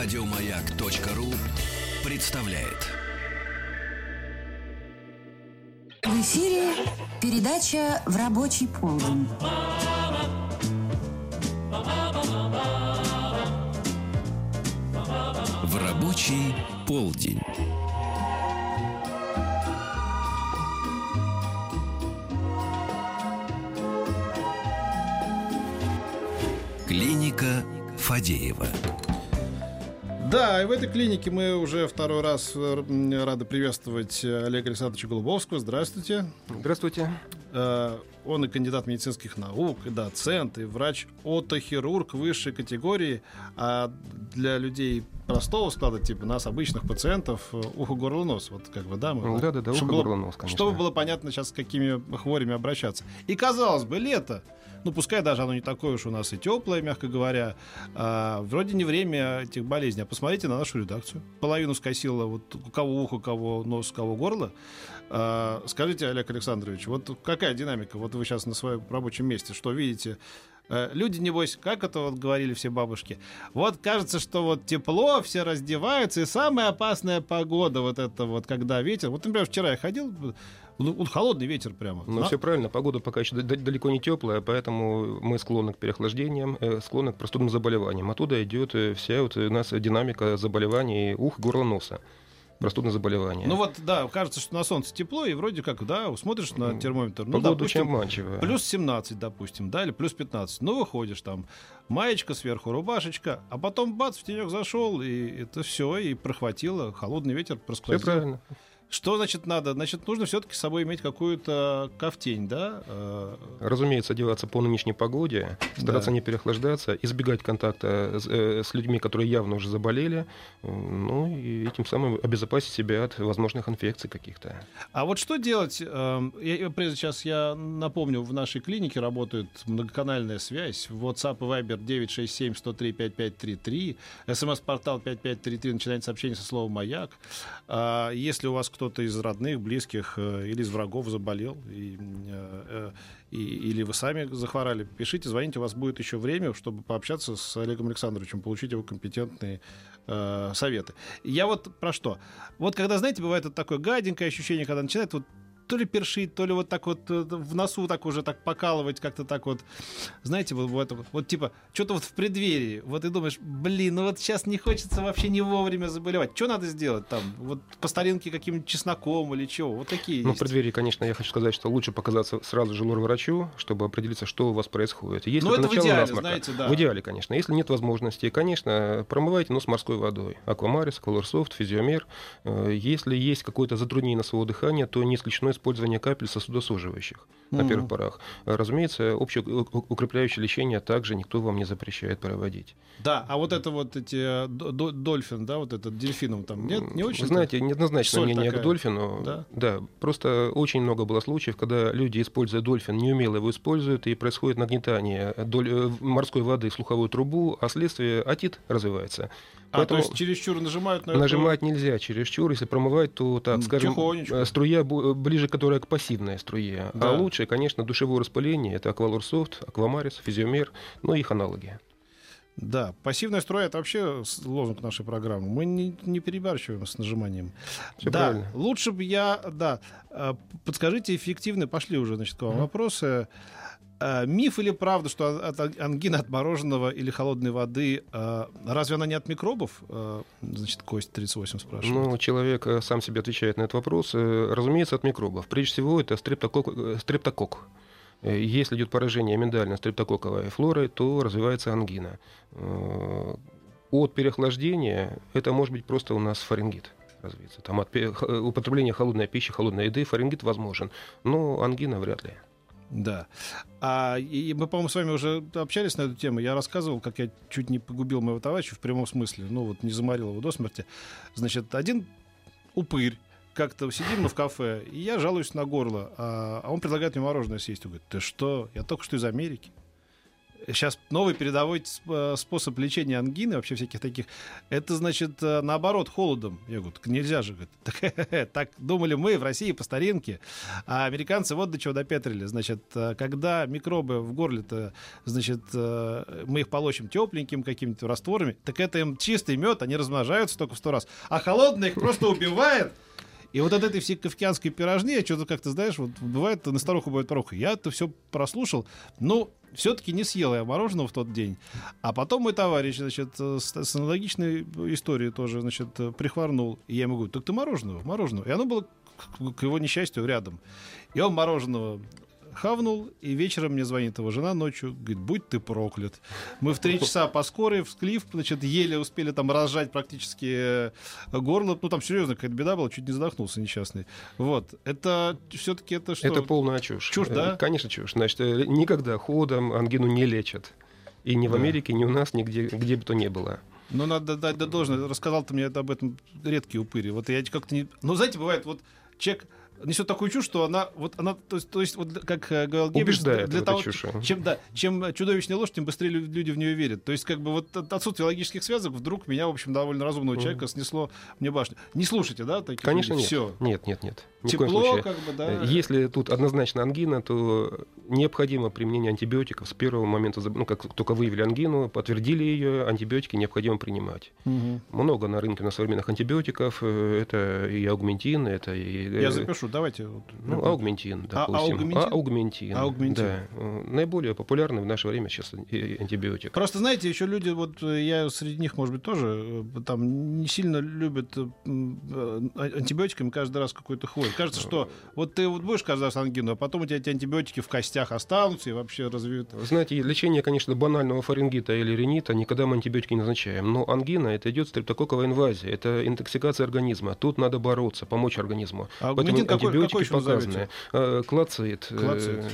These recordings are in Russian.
Радиомаяк.ру представляет. В эфире передача «В рабочий полдень». В рабочий полдень. Клиника Фадеева. Да, и в этой клинике мы уже второй раз э, рады приветствовать Олега Александровича Голубовского. Здравствуйте. Здравствуйте. Э, Он и кандидат медицинских наук, и доцент, и врач-отохирург высшей категории. А для людей простого склада, типа нас, обычных пациентов, э, ухо, горло, нос. Вот как бы, да? мы- Да-да-да, чтобы ухо, было- горло, нос, конечно. Чтобы было понятно сейчас, с какими хворями обращаться. И казалось бы, лето. Ну, пускай даже оно не такое уж у нас и теплое, мягко говоря. а, вроде не время этих болезней. А посмотрите на нашу редакцию. Половину скосило вот у кого ухо, у кого нос, у кого горло. А, скажите, Олег Александрович, вот какая динамика? Вот вы сейчас на своем рабочем месте, что видите? Э, Люди, небось, как это вот говорили все бабушки, вот кажется, что вот тепло, все раздеваются, и самая опасная погода, вот это вот, когда ветер. Вот, например, вчера я ходил, ну, вот холодный ветер прямо. Ну, На- все правильно, погода пока еще далеко не теплая, поэтому мы склонны к переохлаждениям, э, склонны к простудным заболеваниям. Оттуда идет э, вся вот у нас динамика заболеваний ух, горла, носа. Простудные заболевания. Ну вот, да, кажется, что на солнце тепло, и вроде как, да, смотришь на термометр, ну, Погода допустим, очень обманчивая. Плюс 17, допустим, да, или плюс 15. Ну, выходишь там, маечка сверху, рубашечка, а потом бац, в тенек зашел, и это все, и прохватило, холодный ветер Все просквозил. правильно. Что значит надо? Значит, нужно все-таки с собой иметь какую-то ковтень, да? Э, Разумеется, одеваться по нынешней погоде, стараться Да. не переохлаждаться, избегать контакта с, э, с людьми, которые явно уже заболели, э, ну и этим самым обезопасить себя от возможных инфекций каких-то. А вот что делать? эм, я- Прежде сейчас я напомню, в нашей клинике работает многоканальная связь. WhatsApp и Viber 967-103-5533. СМС-портал 5533 начинается сообщение со словом «Маяк». А Если у вас кто-то из родных, близких э, или из врагов заболел, и, э, э, и- или вы сами захворали, пишите, звоните, у вас будет еще время, чтобы пообщаться с Олегом Александровичем, получить его компетентные советы. Я вот про что? Вот когда, знаете, бывает вот такое гаденькое ощущение, когда начинает вот то ли першить, то ли вот так вот э, в носу так уже так покалывать, как-то так вот, знаете, вот, вот, вот, вот типа, что-то вот в преддверии, вот ты думаешь, блин, ну вот сейчас не хочется вообще не вовремя заболевать. Что надо сделать там? Вот по старинке каким-нибудь чесноком или чего? Вот такие Ну, в преддверии, конечно, я хочу сказать, что лучше показаться сразу же лор-врачу, чтобы определиться, что у вас происходит. Если Ну, это в идеале, насморка- знаете, да. В идеале, конечно. Если нет возможности, конечно, промывайте нос морской водой. Аквамарис, Колорсофт, Физиомер. Э, Если есть какое-то затруднение носового дыхания, то не исключено использование капель сосудосуживающих на Мгм. первых порах. Э, Разумеется, общее укрепляющее лечение также никто вам не запрещает проводить. Да, а вот это вот эти э, до- до- дольфин, да, вот этот дельфином там, нет, не очень? Вы знаете, неоднозначное соль мнение такая. к дольфину. Да? Да? просто очень много было случаев, когда люди, используя дольфин, неумело его используют, и происходит нагнетание доль- э, морской воды в слуховую трубу, а следствие отит развивается. А, то есть чересчур нажимают на эту- Нажимать нельзя чересчур, если промывать, то, так скажем, э, струя бу- ближе, которая к пассивной струе. Да. А лучше, конечно, душевое распыление, это аквалорсофт, аквамарис, физиомер, ну и их аналоги. Да, пассивная струя это вообще лозунг нашей программы. Мы не, не перебарщиваем с нажиманием. Всё да, правильно. лучше бы я, да, э, подскажите эффективно, пошли уже, значит, к вам вопросы. Э, Миф или правда, что от ангина от мороженого или холодной воды, э, разве она не от микробов? Значит, Кость 38 спрашивает. Ну, человек сам себе отвечает на этот вопрос. Разумеется, от микробов. Прежде всего, это стрептокок. стрептокок. Э, Если идет поражение миндально-стрептококковой флорой, то развивается ангина. Э, От переохлаждения это может быть просто у нас фарингит развиться. Там от э, употребления холодной пищи, холодной еды фарингит возможен, но ангина вряд ли. Да. А, и мы, по-моему, с вами уже общались на эту тему. Я рассказывал, как я чуть не погубил моего товарища в прямом смысле. Ну, вот не заморил его до смерти. Значит, один упырь как-то сидим мы в кафе, и я жалуюсь на горло, а, а он предлагает мне мороженое съесть. Он говорит, ты что? Я только что из Америки. сейчас новый передовой сп- способ лечения ангины, вообще всяких таких, это значит э, наоборот холодом. Я говорю, нельзя же. говорит. Так, так думали мы в России по старинке, а американцы вот до чего допетрили. Значит, э, когда микробы в горле-то, значит, э, мы их полощем тепленьким какими-то растворами, так это им чистый мед, они размножаются только в сто раз. А холодный их просто убивает. И вот от этой всей кавказской пирожни, я что-то как-то, знаешь, вот бывает, на старуху бывает порог. Я это все прослушал, но все-таки не съел я мороженого в тот день. А потом мой товарищ, значит, с, с аналогичной историей тоже, значит, прихворнул. И я ему говорю, так ты мороженого, мороженого. И оно было, к, к его несчастью, рядом. И он мороженого хавнул, и вечером мне звонит его жена ночью, говорит, будь ты проклят. Мы в три часа по скорой, в склиф, значит, еле успели там разжать практически э, горло. Ну, там серьезно какая-то беда была, чуть не задохнулся несчастный. Вот. Это все-таки это что? Это полная чушь. Чушь, да? Э, Конечно, чушь. Значит, э, никогда ходом ангину не лечат. И ни в. Америке, ни у нас, нигде, где бы то ни было. Ну, надо дать да, должное. Рассказал ты мне об этом редкие упыри. Вот я как-то не... Ну, знаете, бывает, вот человек несет такую чушь, что она, вот она, то есть, то есть вот как э, говорил Геббельс, для того, чуши. чем, да, чем чудовищнее ложь, тем быстрее лю- люди в нее верят. То есть, как бы вот от отсутствие логических связок вдруг меня, в общем, довольно разумного Мгм. человека снесло мне башню. Не слушайте, да, таких Конечно, нет. Все. Нет, нет, нет. Ни Тепло, как бы, да. Э, Если тут однозначно ангина, то необходимо применение антибиотиков с первого момента, ну, как только выявили ангину, подтвердили ее, антибиотики необходимо принимать. Мгм. Много на рынке на современных антибиотиков. э, Это и аугментин, это и... Я запишу, давайте. вот. Ну, аугментин, А- допустим. аугментин? аугментин. Аугментин. Да. Наиболее популярный в наше время сейчас антибиотик. Просто, знаете, еще люди, вот э, я среди них, может быть, тоже э, там не сильно любят э, э, антибиотиками каждый раз какой-то хворь. Кажется, что вот ты вот будешь каждый раз ангину, а потом у тебя эти антибиотики в костях останутся и вообще. Вы Знаете, лечение, конечно, банального фарингита или ринита никогда мы антибиотики не назначаем. Но ангина это идет стрептококковая инвазия, это интоксикация организма. Тут надо бороться, помочь организму. А Поэтому антибиотики какой показаны. Э, Клацит. э.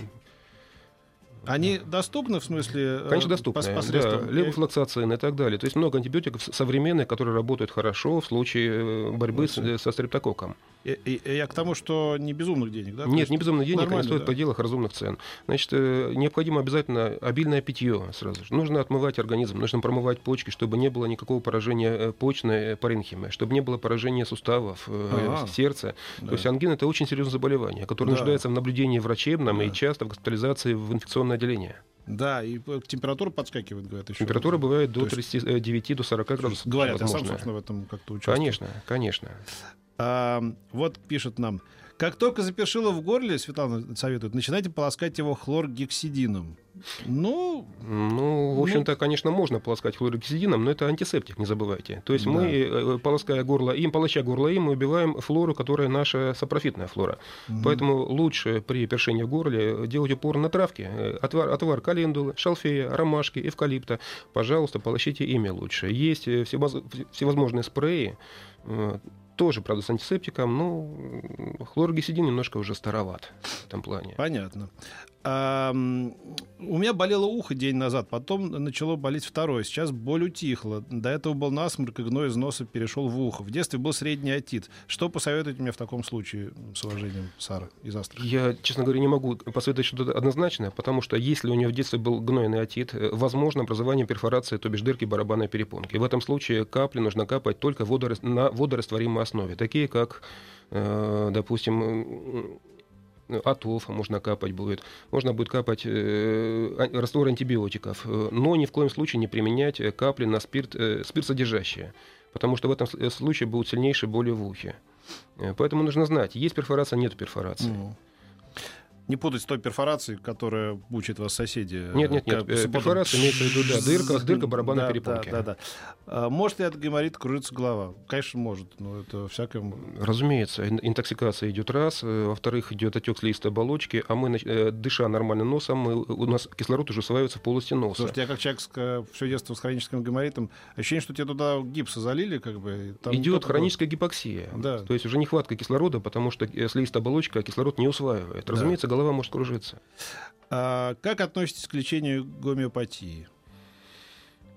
Они доступны, в смысле? э, Конечно, пос- доступны. посредством- Да, левофлоксацин и так далее. То есть много антибиотиков современных, которые работают хорошо в случае борьбы с- со стрептококком. И Я к тому, что не безумных денег, да? Нет, есть не безумных денег, они стоят да. в пределах разумных цен. Значит, э, необходимо обязательно обильное питье сразу же. Нужно отмывать организм, нужно промывать почки, чтобы не было никакого поражения э, почной э, паренхимы, чтобы не было поражения суставов, Ага. сердца. Да. То есть ангина это очень серьезное заболевание, которое Да. нуждается в наблюдении врачебном Да. и часто в госпитализации в инфекционное отделение. Да, и э, температура подскакивает, говорят, еще. Температура бывает до То есть- 39 до 40 градусов. Говорят, я сам, возможно. собственно, в этом как-то участвую. Конечно, конечно. А, вот пишет нам. Как только запершило в горле, Светлана советует, начинайте полоскать его хлоргексидином. Ну, Ну, в общем-то, конечно, можно полоскать хлоргексидином, но это антисептик, не забывайте. То есть Да. мы, э, полоская горло им, полоща горло им, мы убиваем флору, которая наша сапрофитная флора. Поэтому лучше при першении в горле делать упор на травки. Э, Отвар, отвар календулы, шалфея, ромашки, эвкалипта. Пожалуйста, полощите ими лучше. Есть э, всевоз- всевозможные спреи, э, тоже, правда, с антисептиком, но хлоргексидин немножко уже староват в этом плане. понятно. А, у меня болело ухо день назад, потом начало болеть второе. Сейчас боль утихла. До этого был насморк, и гной из носа перешел в ухо. В детстве был средний отит. Что посоветуете мне в таком случае, с уважением, Сара из Астрахани? Я, честно говоря, не могу посоветовать что-то однозначное, потому что если у него в детстве был гнойный отит, э, возможно образование перфорации, то бишь дырки барабанной перепонки. В этом случае капли нужно капать только водорас- на водорастворимой основе, такие как, э, допустим, м, атоф можно капать будет, можно будет капать э, а- раствор антибиотиков, э, но ни в коем случае не применять капли на спирт, э, спирт содержащие, потому что в этом случае будут сильнейшие боли в ухе. Э, Поэтому нужно знать, есть перфорация, нет перфорации. Ну. Не путать с той перфорацией, которая мучает вас соседи. Нет, нет, нет, Как э, перфорация имеется в виду, да, дырка- дырка барабанной Да, перепонки. Да, да, да. А может ли от гайморита кружиться голова? Конечно, может, но это всякое... Разумеется, ин- интоксикация идет раз, э, во-вторых, идет отек слизистой оболочки, а мы, э, дыша нормально носом, мы, у нас кислород уже усваивается в полости носа. Слушайте, я как человек с, все детство с хроническим гайморитом, ощущение, что тебе туда гипса залили, как бы. там Идет хроническая гипоксия, Да. то есть уже нехватка кислорода, потому что э, слизистая оболочка кислород не усваивает. Разумеется, голова может кружиться. А как относитесь к лечению гомеопатии?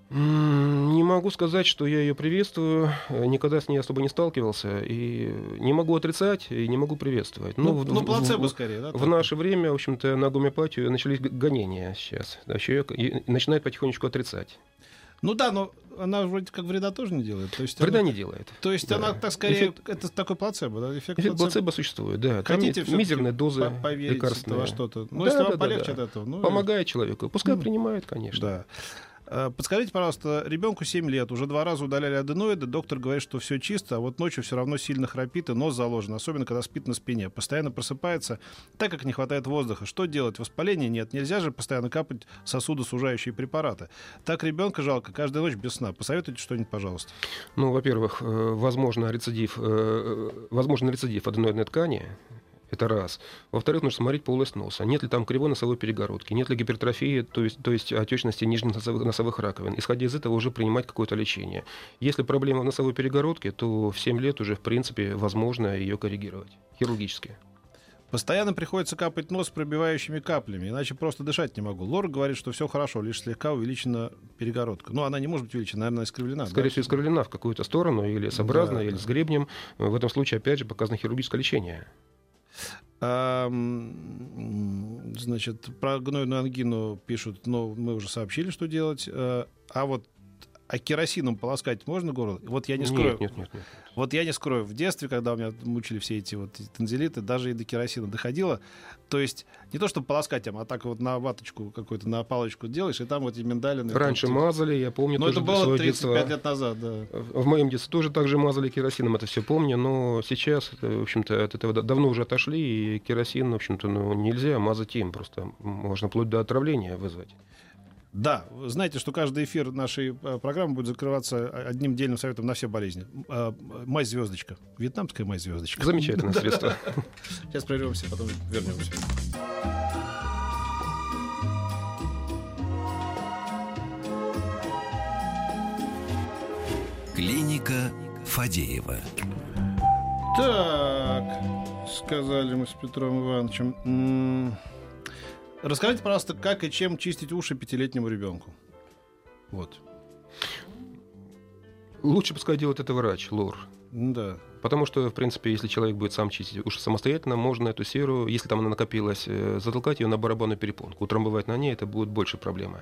Не могу сказать, что я ее приветствую. Никогда с ней особо не сталкивался. И не могу отрицать, и не могу приветствовать. Ну, ну, ну плацебо скорее, да? В наше время, в общем-то, на гомеопатию начались гонения сейчас. Да, человек начинает потихонечку отрицать. Ну да, но она вроде как вреда тоже не делает. То есть вреда она, не делает. То есть да. она, так скорее, Эффект... это такой плацебо, да? Эффект, Эффект плацебо. плацебо существует, да. Хотите Там мизерные дозы лекарственные. во что-то. Ну, да, если да, вам да, полегче да. от этого. Ну, Помогает человеку. Пускай ну, принимает, конечно. Да. Э, подскажите, пожалуйста, ребенку 7 лет, уже два раза удаляли аденоиды, доктор говорит, что все чисто, а вот ночью все равно сильно храпит и нос заложен, особенно когда спит на спине. Постоянно просыпается, так как не хватает воздуха. Что делать? Воспаления нет. Нельзя же постоянно капать сосудосужающие препараты. Так ребенка жалко, каждую ночь без сна. Посоветуйте что-нибудь, пожалуйста. Ну, во-первых, э, возможно рецидив, э, возможно рецидив аденоидной ткани, это раз. Во-вторых, нужно смотреть полость носа. Нет ли там кривой носовой перегородки, нет ли гипертрофии, то есть, то есть отечности нижних носовых, носовых раковин. Исходя из этого уже принимать какое-то лечение. Если проблема в носовой перегородке, то в 7 лет уже, в принципе, возможно ее коррегировать хирургически. Постоянно приходится капать нос пробивающими каплями, иначе просто дышать не могу. Лора говорит, что все хорошо, лишь слегка увеличена перегородка. Но она не может быть увеличена, наверное, искривлена. Скорее да? всего, искривлена в какую-то сторону, или с образно, да, или да. с гребнем. В этом случае, опять же, показано хирургическое лечение. Значит, про гнойную ангину пишут, но мы уже сообщили, что делать. Э, а вот а керосином полоскать можно горло? Вот я не скрою. Нет, нет, нет, нет. Вот я не скрою. В детстве, когда у меня мучили все эти вот танзелиты, даже и до керосина доходило. То есть не то, чтобы полоскать а так вот на ваточку какую-то, на палочку делаешь, и там вот эти миндалины. Раньше вот, мазали, я помню. Но это было 35 детства. лет назад, да. В моем детстве тоже так же мазали керосином, это все помню, но сейчас, в общем-то, от этого давно уже отошли, и керосин, в общем-то, ну, нельзя мазать им, просто можно вплоть до отравления вызвать. Да, знаете, что каждый эфир нашей э, программы будет закрываться одним дельным советом на все болезни. Э, мазь звездочка. Вьетнамская мазь звездочка. Замечательное средство. Сейчас прервемся, потом вернемся. Клиника Фадеева. Так, сказали мы с Петром Ивановичем. Расскажите, пожалуйста, как и чем чистить уши пятилетнему ребенку? Вот. Лучше пускай делает это врач, лор. Да. Потому что, в принципе, если человек будет сам чистить уши самостоятельно, можно эту серу, если там она накопилась, э, затолкать ее на барабанную перепонку. Утрамбовать на ней это будет больше проблемы.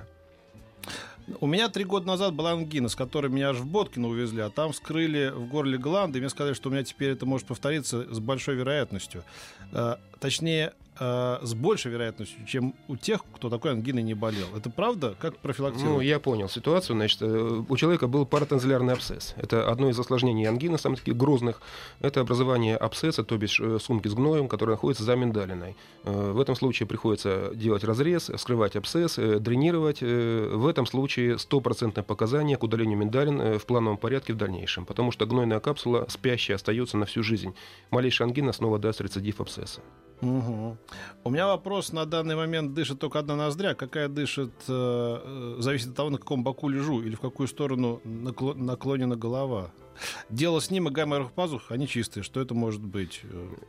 У меня три года назад была ангина, с которой меня аж в Боткино увезли, а там вскрыли в горле гланды, и мне сказали, что у меня теперь это может повториться с большой вероятностью. Э, точнее, э, с большей вероятностью, чем у тех, кто такой ангиной не болел. Это правда? Как профилактировать? Ну, я понял ситуацию. Значит, э, у человека был паратензилярный абсцесс. Это одно из осложнений ангины, самых таких грозных. Это образование абсцесса, то бишь э, сумки с гноем, которая находится за миндалиной. В этом случае приходится делать разрез, скрывать абсцесс, дренировать. В этом случае стопроцентное показание к удалению миндалин в плановом порядке в дальнейшем, потому что гнойная капсула спящая остается на всю жизнь. Малейшая ангина снова даст рецидив абсцесса. Угу. У меня вопрос на данный момент дышит только одна ноздря. Какая дышит, э, э зависит от того, на каком боку лежу или в какую сторону наклонена голова. Дело с ним и гаммовых пазух, они чистые. Что это может быть?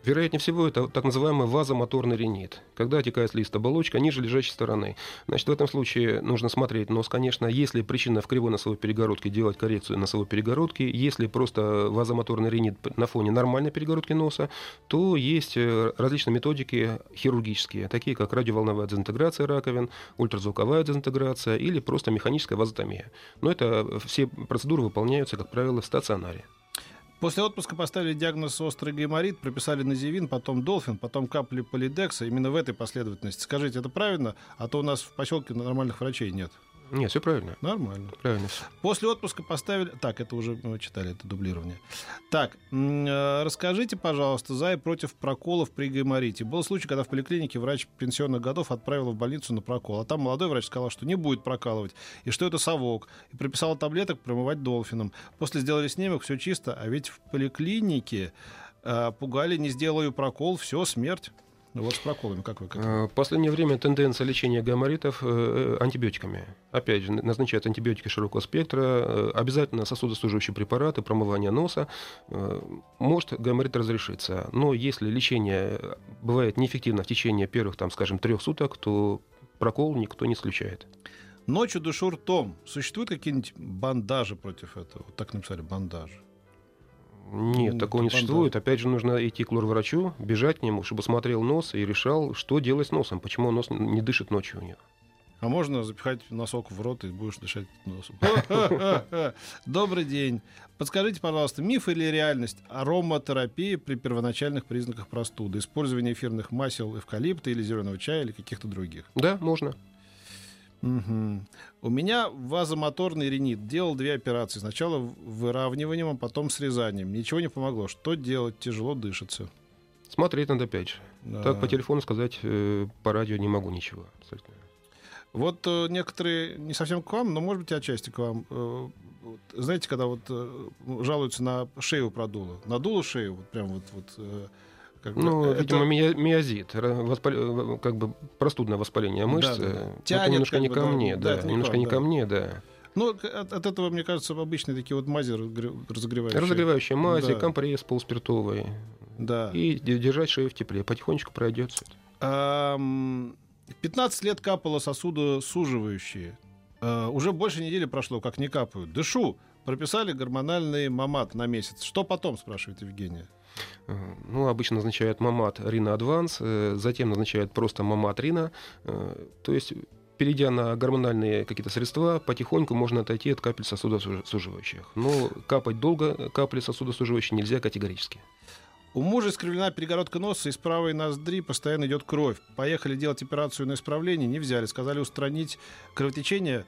Вероятнее всего, это так называемый вазомоторный ринит, когда отекает лист оболочка ниже лежащей стороны. Значит, в этом случае нужно смотреть нос, конечно, если причина в кривой носовой перегородке, делать коррекцию носовой перегородки. Если просто вазомоторный ринит на фоне нормальной перегородки носа, то есть э, различные методики хирургические, такие как радиоволновая дезинтеграция раковин, ультразвуковая дезинтеграция или просто механическая вазотомия. Но это все процедуры выполняются, как правило, в стационаре стационаре. После отпуска поставили диагноз острый гайморит, прописали називин, потом долфин, потом капли полидекса. Именно в этой последовательности. Скажите, это правильно? А то у нас в поселке нормальных врачей нет. Нет, все правильно. Нормально. Правильно. После отпуска поставили... Так, это уже мы читали, это дублирование. Так, э, расскажите, пожалуйста, за и против проколов при гайморите. Был случай, когда в поликлинике врач пенсионных годов отправил в больницу на прокол, а там молодой врач сказал, что не будет прокалывать, и что это совок, и прописал таблеток промывать долфином. После сделали снимок, все чисто, а ведь в поликлинике э, пугали, не сделаю прокол, все, смерть. Ну вот с проколами, как вы? Как? В последнее время тенденция лечения гайморитов э, антибиотиками. Опять же, назначают антибиотики широкого спектра, э, обязательно сосудосуживающие препараты, промывание носа. Э, может гайморит разрешиться. Но если лечение бывает неэффективно в течение первых, там, скажем, трех суток, то прокол никто не исключает. Ночью душу ртом. Существуют какие-нибудь бандажи против этого? Вот так написали, бандажи. Нет, Ну, такого не существует. Опять же, нужно идти к лор-врачу, бежать к нему, чтобы смотрел нос и решал, что делать с носом, почему нос не дышит ночью у него. А можно запихать носок в рот и будешь дышать носом. Добрый день. Подскажите, пожалуйста, миф или реальность ароматерапии при первоначальных признаках простуды? Использование эфирных масел эвкалипта или зеленого чая или каких-то других? Да, можно. Мгм. У меня вазомоторный ринит. Делал две операции. Сначала выравниванием, а потом срезанием. Ничего не помогло. Что делать? Тяжело дышится. Смотреть надо опять же. Да. Так по телефону сказать э, по радио не могу ничего. абсолютно. Вот э, некоторые, не совсем к вам, но, может быть, отчасти к вам. э, вот, знаете, когда вот э, жалуются на шею продуло. Надуло шею, вот прям вот... вот э, как бы, Ну, это- видимо, мио- миозит, воспал- э, как бы простудное воспаление мышц. Да, да, да. э, это Тянет немножко как не бы, ко да, мне, да, да, это не немножко не да. ко мне, да. Ну, от, от этого, мне кажется, обычные такие вот мази разогревающие. Разогревающая мазь, Да. компресс полуспиртовый. Да. И де- держать шею в тепле. Потихонечку пройдет всё это. Ам, 15 лет капало сосудосуживающие. А, уже больше недели прошло, как не капают. Дышу. Прописали гормональный мамат на месяц. Что потом, спрашивает Евгения? Э, Ну, обычно назначают мамат Рина Адванс, э, затем назначают просто мамат Рина. Э, То есть, перейдя на гормональные какие-то средства, потихоньку можно отойти от капель сосудосуживающих. Но капать долго капли сосудосуживающие нельзя категорически. У мужа искривлена перегородка носа, из правой ноздри постоянно идет кровь. Поехали делать операцию на исправление, не взяли. Сказали устранить кровотечение.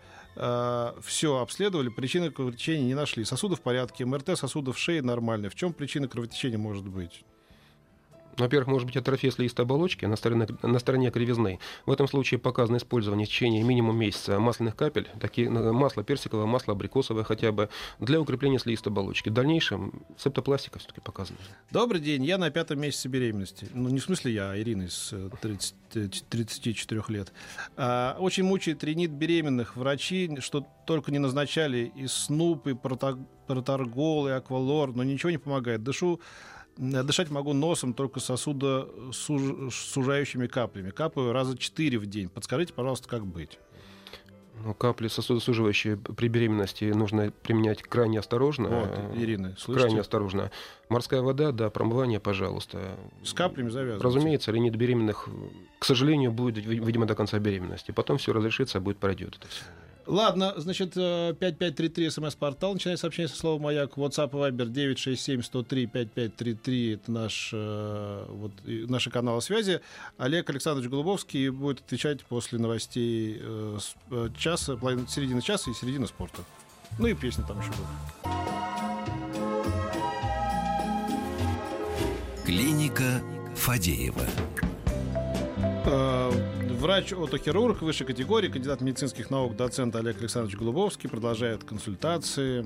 Все обследовали, причины кровотечения не нашли. Сосуды в порядке, МРТ сосудов шеи нормальные. В чем причина кровотечения может быть? Во-первых, может быть атрофия слизистой оболочки на стороне, на стороне кривизны. В этом случае показано использование в течение минимум месяца масляных капель, такие, э, масло персиковое, масло абрикосовое хотя бы, для укрепления слизистой оболочки. В дальнейшем септопластика все-таки показана. Добрый день, я на пятом месяце беременности. Ну, не в смысле я, а Ирина из э, 30, э, 34 лет. А, очень мучает ринит беременных. Врачи, что только не назначали, и снуп, и проторгол, и аквалор, но ничего не помогает. Дышу, дышать могу носом, только сосуда суж- сужающими каплями. Капаю раза четыре в день. Подскажите, пожалуйста, как быть? Ну, капли сосудосуживающие при беременности нужно применять крайне осторожно. Вот, Э, Ирина, Крайне слышите? осторожно. Морская вода, да, промывание, пожалуйста. С каплями завязывайте. Разумеется, ринит беременных, э, к сожалению, будет, ви- видимо, до конца беременности. Потом все разрешится, будет пройдет это все. Ладно, значит, э, 5533 смс-портал. Начинает сообщение со слова «Маяк». WhatsApp и Viber 967-103-5533. Это наш, э, вот, наши каналы связи. Олег Александрович Голубовский будет отвечать после новостей э, э, часа, середины часа и середины спорта. Ну и песни там еще будут. Клиника Фадеева. Врач-отохирург высшей категории, кандидат медицинских наук, доцент Олег Александрович Голубовский продолжает консультации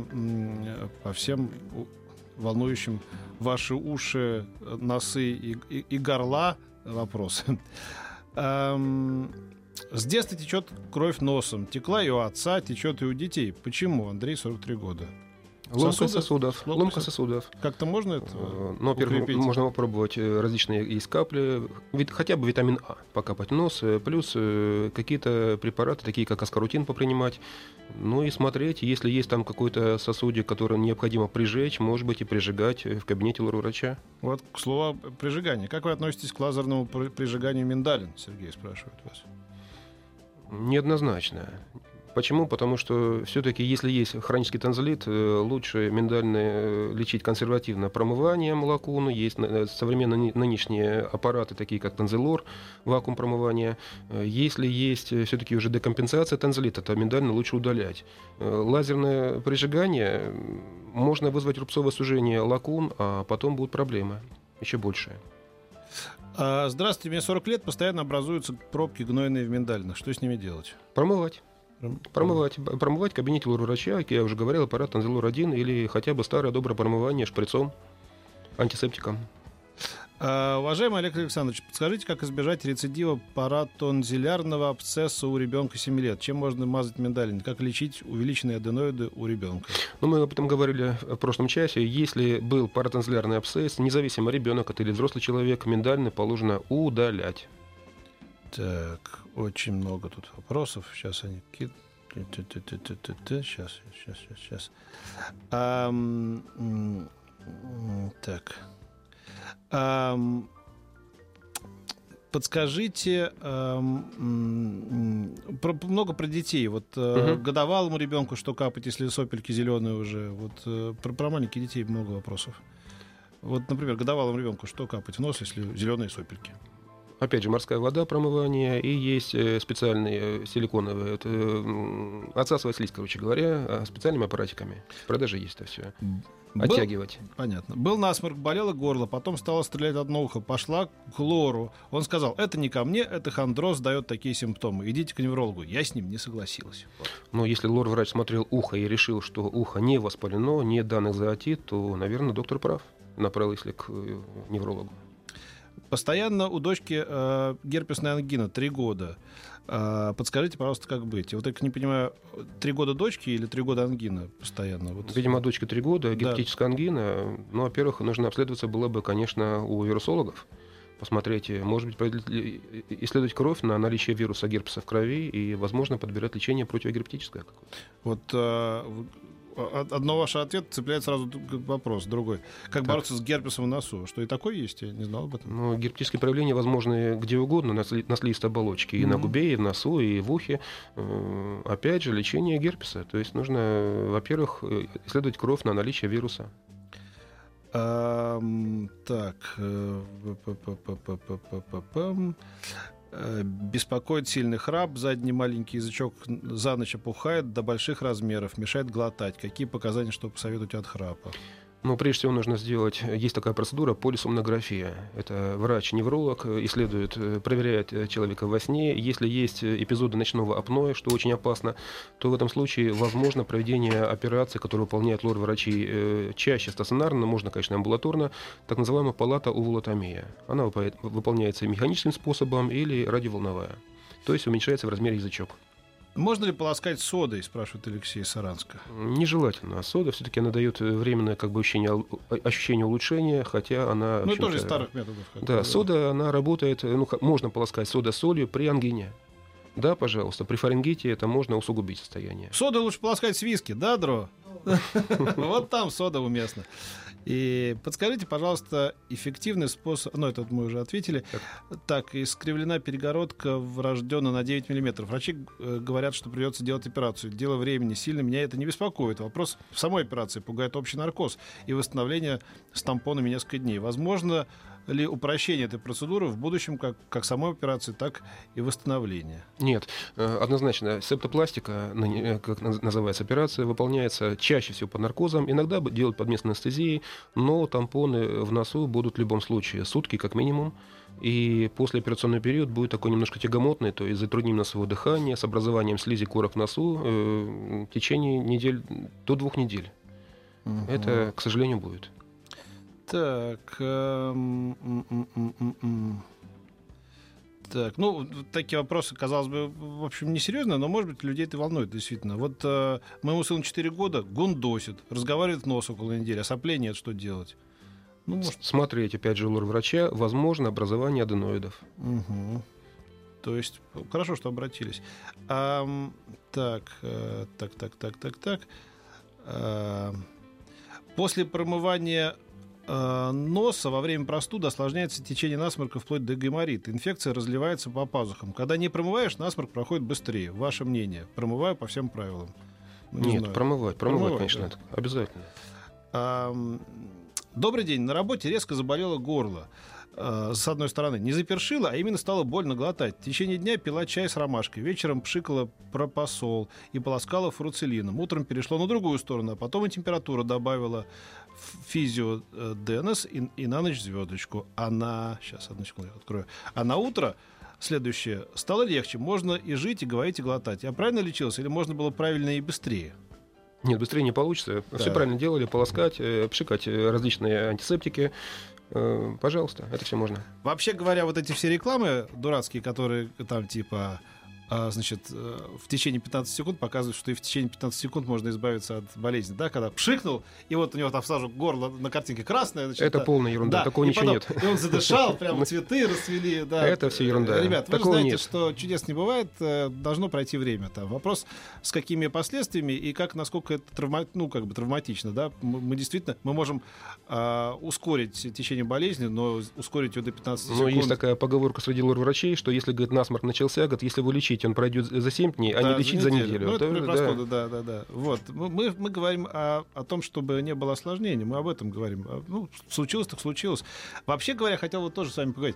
по всем волнующим ваши уши, носы и, и- и горла вопросы. Эм, С детства течет кровь носом. Текла и у отца, течет и у детей. Почему? Андрей, 43 года. Ломка Сосудов? сосудов. Ломка Ломка сос- сосудов. Как-то можно это? Э, Ну, во-первых, можно попробовать э, различные есть капли, хотя бы витамин А покапать в нос, э, плюс какие-то препараты, такие как аскорутин, попринимать. Ну и смотреть, если есть там какой-то сосудик, который необходимо прижечь, может быть, и прижигать в кабинете лор-врача. Вот к слову о прижигании. Как вы относитесь к лазерному при- прижиганию миндалин? Сергей спрашивает вас. Неоднозначно. Почему? Потому что все-таки, если есть хронический танзелит, э, лучше миндальные э, лечить консервативно промыванием лакуны. Есть э, современные ны- нынешние аппараты, такие как танзелор, вакуум промывания. Если есть все-таки уже декомпенсация танзелита, то миндально лучше удалять. Лазерное прижигание можно вызвать рубцовое сужение лакун, а потом будут проблемы еще большие. А, здравствуйте, мне 40 лет, постоянно образуются пробки гнойные в миндалинах. Что с ними делать? Промывать. Пром- Промывать, промывать в кабинете лор-врача, как я уже говорил, аппарат Танзелур-1 или хотя бы старое доброе промывание шприцом, антисептиком. А, уважаемый Олег Александрович, подскажите, как избежать рецидива паратонзилярного абсцесса у ребенка 7 лет? Чем можно мазать миндалин? Как лечить увеличенные аденоиды у ребенка? Ну, мы об этом говорили в прошлом часе. Если был паратанзелярный абсцесс, независимо ребенок это или взрослый человек, миндальный положено удалять. Так, очень много тут вопросов. Сейчас они Сейчас, сейчас, сейчас, сейчас. М, так. Ам, подскажите ам, м, м, про, много про детей. Вот э, Мгм. годовалому ребенку что капать, если сопельки зеленые уже? Вот э, про, про маленьких детей много вопросов. Вот, например, годовалому ребенку что капать в нос, если зеленые сопельки? Опять же, морская вода, промывание, и есть э, специальные э, силиконовые, это, м, отсасывать слизь, короче говоря, а, специальными аппаратиками. В продаже есть это все. Был- Оттягивать. Понятно. Был насморк, болело горло, потом стало стрелять одно ухо, пошла к лору. Он сказал, это не ко мне, это хондроз дает такие симптомы. Идите к неврологу. Я с ним не согласилась. Вот. Но если лор-врач смотрел ухо и решил, что ухо не воспалено, нет данных за отит, то, наверное, доктор прав. Направил, если к э, неврологу. Постоянно у дочки э, герпесная ангина, три года. Э, подскажите, пожалуйста, как быть? Вот я не понимаю, три года дочки или три года ангина постоянно? Вот. Видимо, дочке три года, Да. гепатическая ангина. Ну, во-первых, нужно обследоваться было бы, конечно, у вирусологов. Посмотреть, может быть, исследовать кровь на наличие вируса герпеса в крови и, возможно, подбирать лечение противогерпетическое. Вот э, одно ваш ответ цепляет сразу вопрос, другой. Как Так. бороться с герпесом в носу? Что и такое есть? Я не знал об этом. Но герпетические проявления возможны где угодно, на, сли- на слизистой оболочке, и на Мгм. губе, и в носу, и в ухе. Э, Опять же, лечение герпеса. То есть нужно, э, во-первых, э, исследовать кровь на наличие вируса. Так. Э, Беспокоит сильный храп, задний маленький язычок за ночь опухает до больших размеров, мешает глотать. Какие показания, что посоветуете от храпа? Но прежде всего нужно сделать, есть такая процедура полисомнография. Это врач-невролог э, исследует, э, проверяет э, человека во сне. Если есть эпизоды ночного апноэ, что очень опасно, то в этом случае возможно проведение операции, которую выполняют лор-врачи чаще стационарно, но можно, конечно, амбулаторно, так называемая палата увулотомия. Она выполняется механическим способом или радиоволновая. То есть уменьшается в размере язычок. Можно ли полоскать содой, спрашивает Алексей Саранска. Нежелательно. Сода все-таки она дает э, временное как бы, ощущение, ощущение улучшения, хотя она... Ну, тоже из старых методов. как Да, бы, сода, она работает, э, ну, можно полоскать сода солью при ангине. Да, пожалуйста, при фарингите это можно усугубить состояние. Сода лучше полоскать с виски, да, Дро? Вот там сода уместно. И подскажите, пожалуйста, эффективный способ... Ну, это мы уже ответили. Так, искривлена перегородка врожденно на 9 миллиметров. Врачи э, говорят, что придется делать операцию. Дело времени сильно меня это не беспокоит. Вопрос в самой операции пугает общий наркоз и восстановление с тампонами несколько дней. Возможно ли упрощение этой процедуры в будущем как, как самой операции, так и восстановления? Нет, э, однозначно, септопластика, э, как наз- называется операция, выполняется чаще всего под наркозом, иногда делают под местной анестезией, но тампоны в носу будут в любом случае сутки как минимум, и послеоперационный период будет такой немножко тягомотный, то есть затрудним носовое дыхание с образованием слизи корок в носу э, в течение недель, до двух недель. Это, к сожалению, будет. Так. эм. Так, ну, такие вопросы, казалось бы, в общем, несерьезные, но, может быть, людей это волнует, действительно. Вот э, моему сыну 4 года, гундосит, разговаривает нос около недели, а соплей нет, что делать? Ну, может, Смотреть, опять же, у врача возможно образование аденоидов. Мгм. То есть, хорошо, что обратились. Ам, так, так, так, так, так, так. А, после промывания носа во время простуды осложняется течение насморка вплоть до гайморита. Инфекция разливается по пазухам. Когда не промываешь, насморк проходит быстрее. Ваше мнение? Промываю по всем правилам. Ну, не Нет, знаю. промывать, промывать, Промывать, конечно, да. это обязательно. Добрый день. На работе резко заболело горло. Э, С одной стороны, не запершило, а именно стало больно глотать. В течение дня пила чай с ромашкой. Вечером пшикала пропосол и полоскала фруцелином. Утром перешло на другую сторону, а потом и температура добавила физио э, Денес и, и на ночь звездочку. А на... Сейчас, одну секунду, я открою. А на утро следующее. Стало легче. Можно и жить, и говорить, и глотать. Я правильно лечился или можно было правильно и быстрее? Нет, быстрее не получится. Все Да. правильно делали, полоскать, э, пшикать различные антисептики. Э, Пожалуйста, это все можно. Вообще говоря, вот эти все рекламы дурацкие, которые там типа значит, э, в течение 15 секунд показывают, что и в течение 15 секунд можно избавиться от болезни, да, когда пшикнул, и вот у него там сразу горло на картинке красное. Значит, это да, полная ерунда, да, такого и ничего потом, нет. И он задышал, прямо цветы расцвели, да. Это все ерунда. Ребят, вы же Такого знаете, нет. что чудес не бывает, э, должно пройти время. Там. Вопрос, с какими последствиями и как, насколько это травма, ну, как бы травматично, да. Мы, мы действительно, мы можем а, ускорить течение болезни, но ускорить ее до 15 секунд. Ну, есть такая поговорка среди лор-врачей, что если, говорит, насморк начался, говорит, если вы лечите, он пройдет за 7 дней, а Да, не лечить за неделю. Ну, это То- при да. простуде, да, да, да. Вот. Мы, мы, говорим о, о том, чтобы не было осложнений. Мы об этом говорим. А, Ну, случилось, так случилось. Вообще говоря, хотел вот тоже с вами поговорить.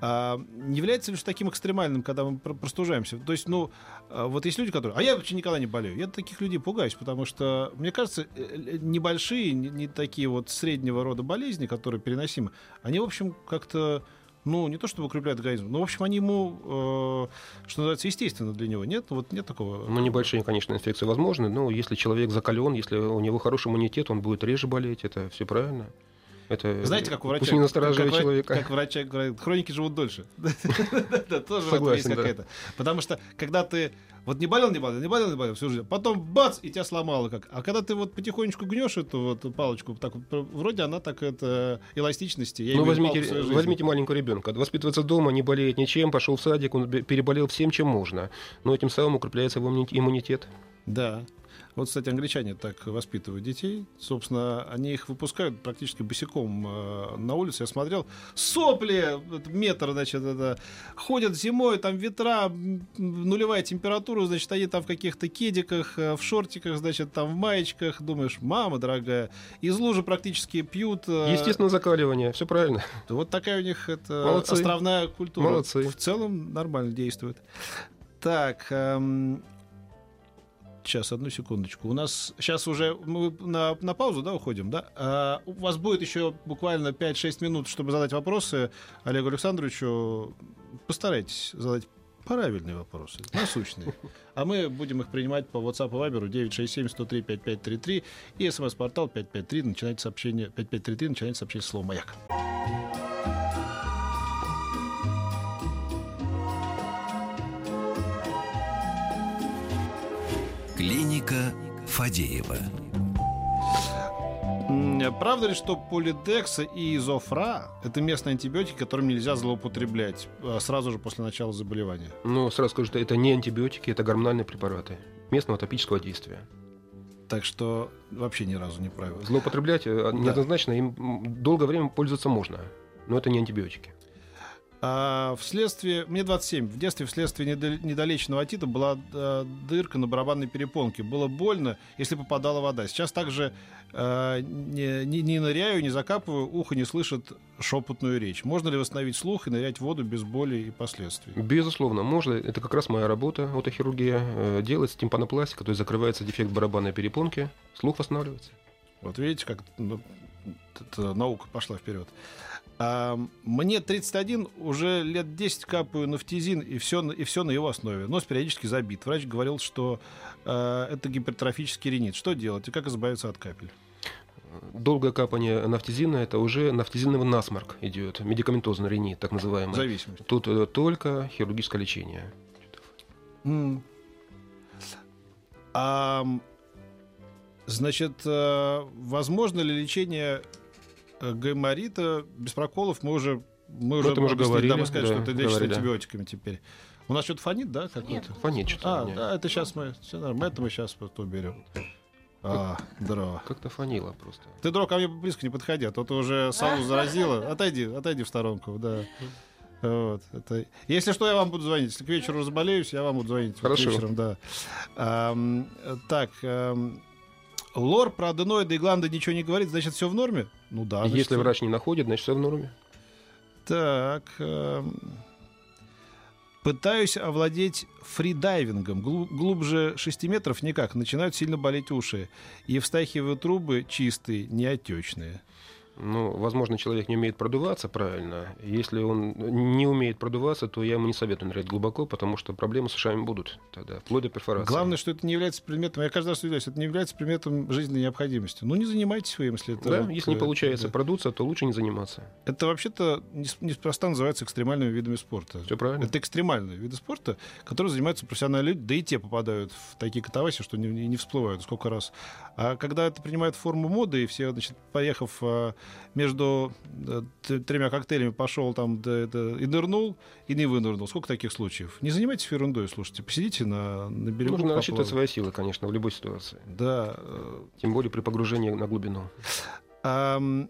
А, не является ли что таким экстремальным, когда мы про- простужаемся? То есть, ну, а, вот есть люди, которые... А я вообще никогда не болею. Я таких людей пугаюсь, потому что, мне кажется, э, э, небольшие, не, не такие вот среднего рода болезни, которые переносимы, они, в общем, как-то ну, не то чтобы укрепляют организм, но, в общем, они ему, э, что называется, естественно для него. Нет? Ну, вот нет такого. Ну, небольшие, конечно, инфекции возможны, но если человек закален, если у него хороший иммунитет, он будет реже болеть, это все правильно. Это Знаете, как у врача, пусть не настораживает как, человека. как врача говорят, хроники живут дольше. Да, тоже Согласен, какая-то. Потому что, когда ты вот не болел, не болел, не болел, не болел всю жизнь, потом бац, и тебя сломало как. А когда ты вот потихонечку гнешь эту вот палочку, так вроде она так это эластичности. Я Ну, возьмите, возьмите маленького ребенка. Воспитывается дома, не болеет ничем, пошел в садик, он переболел всем, чем можно. Но этим самым укрепляется его иммуни- иммунитет. Да. Вот, кстати, англичане так воспитывают детей. Собственно, они их выпускают практически босиком э, на улице. Я смотрел, сопли, метр, значит, это, ходят зимой, там ветра, нулевая температура, значит, они там в каких-то кедиках, э, в шортиках, значит, там в маечках. Думаешь, мама дорогая, из лужи практически пьют. э, Естественно, закаливание, все правильно. вот такая у них это Молодцы. островная культура. Молодцы. В целом нормально действует. Так, эм, сейчас, одну секундочку. У нас сейчас уже мы на, на паузу, да, уходим, да? А, у вас будет еще буквально 5-6 минут, чтобы задать вопросы Олегу Александровичу. Постарайтесь задать правильные вопросы, насущные. А мы будем их принимать по WhatsApp и Viber 967-103-5533 и смс-портал 5533. Начинайте сообщение 5533, начинайте сообщение с словом «Маяк». Клиника Фадеева. Правда ли, что полидекса и изофра – это местные антибиотики, которым нельзя злоупотреблять э, сразу же после начала заболевания? Но сразу скажу, что это не антибиотики, это гормональные препараты местного топического действия. Так что вообще ни разу не правило. Злоупотреблять э, неоднозначно, им долгое время пользоваться можно, но это не антибиотики. А вследствие, мне 27, в детстве вследствие недо- недолеченного отита была э, дырка на барабанной перепонке. Было больно, если попадала вода. Сейчас также э, не, не- не ныряю, не закапываю, ухо не слышит шепотную речь. Можно ли восстановить слух и нырять в воду без боли и последствий? Безусловно, можно. Это как раз моя работа, отохирургия. э, Делать тимпанопластика, то есть закрывается дефект барабанной перепонки, слух восстанавливается. Вот видите, как ну, наука пошла вперед. А, мне 31, уже лет 10 капаю нафтизин, и все, и все на его основе. Нос периодически забит. Врач говорил, что э, это гипертрофический ринит. Что делать и как избавиться от капель? Долгое капание нафтизина – это уже нафтизиновый насморк идет, медикаментозный ринит, так называемый. Зависимость. Тут э, только хирургическое лечение. М. А, значит, э, возможно ли лечение гайморита без проколов? Мы уже мы уже, этом уже говорили, да, мы сказали, да, что это лечится говорили. антибиотиками теперь. У нас что-то фонит, да, какое-то? Фонит что-то А, да, это сейчас мы, все нормально, это мы сейчас вот уберем. А, здорово. Как-то фонило просто. Ты, Дро, ко мне близко не подходи, а то ты уже сову заразила. Отойди, отойди в сторонку, да. Вот, это... Если что, я вам буду звонить. Если к вечеру заболеюсь, я вам буду звонить. вот Хорошо. вечером, да. Ам, так, ам, лор про аденоиды и гланды ничего не говорит, значит, все в норме? Ну да. значит, Если всё- врач не находит, значит все в норме. Так. эм, Пытаюсь овладеть фридайвингом. Глу- глубже 6 метров никак. Начинают сильно болеть уши. Евстахиевые трубы чистые, не отечные. Ну, возможно, человек не умеет продуваться правильно. Если он не умеет продуваться, то я ему не советую нырять глубоко, потому что проблемы с ушами будут тогда, вплоть до перфорации. Главное, что это не является предметом, я каждый раз удивляюсь, это не является предметом жизненной необходимости. Ну, не занимайтесь вы если это... Да, вот, если не э, получается да. продуться, то лучше не заниматься. Это вообще-то нес- неспроста называется экстремальными видами спорта. Все правильно. Это экстремальные виды спорта, которые занимаются профессиональные люди, да и те попадают в такие катавасии, что не, не всплывают сколько раз. А когда это принимает форму моды, и все, значит, поехав а, между э, тремя коктейлями, пошел там да, это, и нырнул, и не вынырнул. Сколько таких случаев? Не занимайтесь ерундой, слушайте. Посидите на, на берегу. Нужно рассчитывать свои силы, конечно, в любой ситуации. Да. э, Тем более при погружении на глубину. Ам,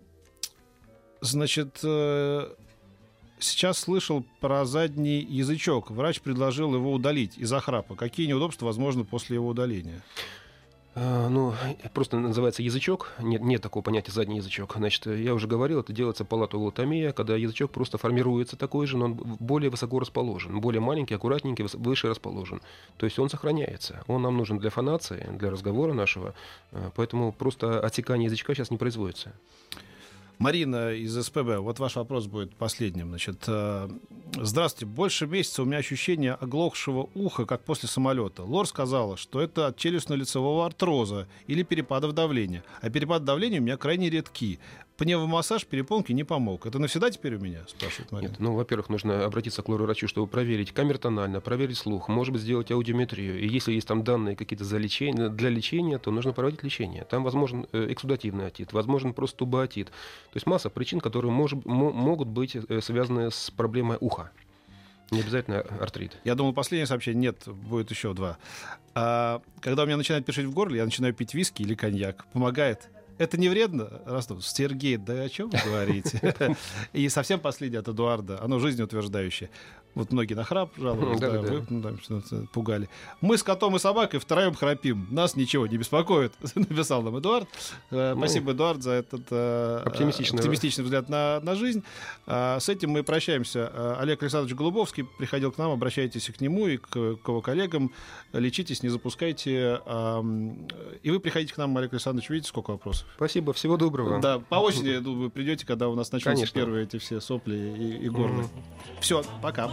Значит, э, сейчас слышал про задний язычок. Врач предложил его удалить из-за храпа. Какие неудобства возможны после его удаления? А, Ну, просто называется язычок. Нет, нет такого понятия задний язычок. Значит, я уже говорил, это делается палатолотомия, когда язычок просто формируется такой же, но он более высоко расположен, более маленький, аккуратненький, выше расположен. То есть он сохраняется. Он нам нужен для фонации, для разговора нашего. А, Поэтому просто отсекание язычка сейчас не производится. Марина из СПБ, вот ваш вопрос будет последним. Значит, э, здравствуйте. Больше месяца у меня ощущение оглохшего уха, как после самолета. Лор сказала, что это от челюстно-лицевого артроза или перепадов давления. А перепады давления у меня крайне редки. Пневмомассаж перепонки не помог. Это навсегда теперь у меня, спрашивает Марина. Нет, ну, во-первых, нужно обратиться к лор-врачу, чтобы проверить камертонально, проверить слух, может быть, сделать аудиометрию. И если есть там данные какие-то за лечение, для лечения, то нужно проводить лечение. Там возможен э, эксудативный отит, возможен просто тубоотит. То есть масса причин, которые может, мо- могут быть э, связаны с проблемой уха. Не обязательно артрит. Я думал, последнее сообщение. Нет, будет еще два. А, когда у меня начинает першить в горле, я начинаю пить виски или коньяк. Помогает. Это не вредно? Ростов, Сергей, да о чем вы говорите? И совсем последнее от Эдуарда. Оно жизнеутверждающее. Вот многие на храп жаловались, да, Да-да-да. вы, ну, что-то пугали. Мы с котом и собакой втроем храпим. Нас ничего не беспокоит, написал нам Эдуард. Э, Ну, Спасибо, Эдуард, за этот э, Оптимистичный- оптимистичный взгляд на, на жизнь. А, С этим мы прощаемся. Олег Александрович Голубовский приходил к нам, обращайтесь к нему и к, к его коллегам. Лечитесь, не запускайте. И вы приходите к нам, Олег Александрович, видите, сколько вопросов? Спасибо, всего доброго. Да, по думаю, вы придете, когда у нас начнутся Конечно. первые эти все сопли и, и горло. Мгм. Все, пока.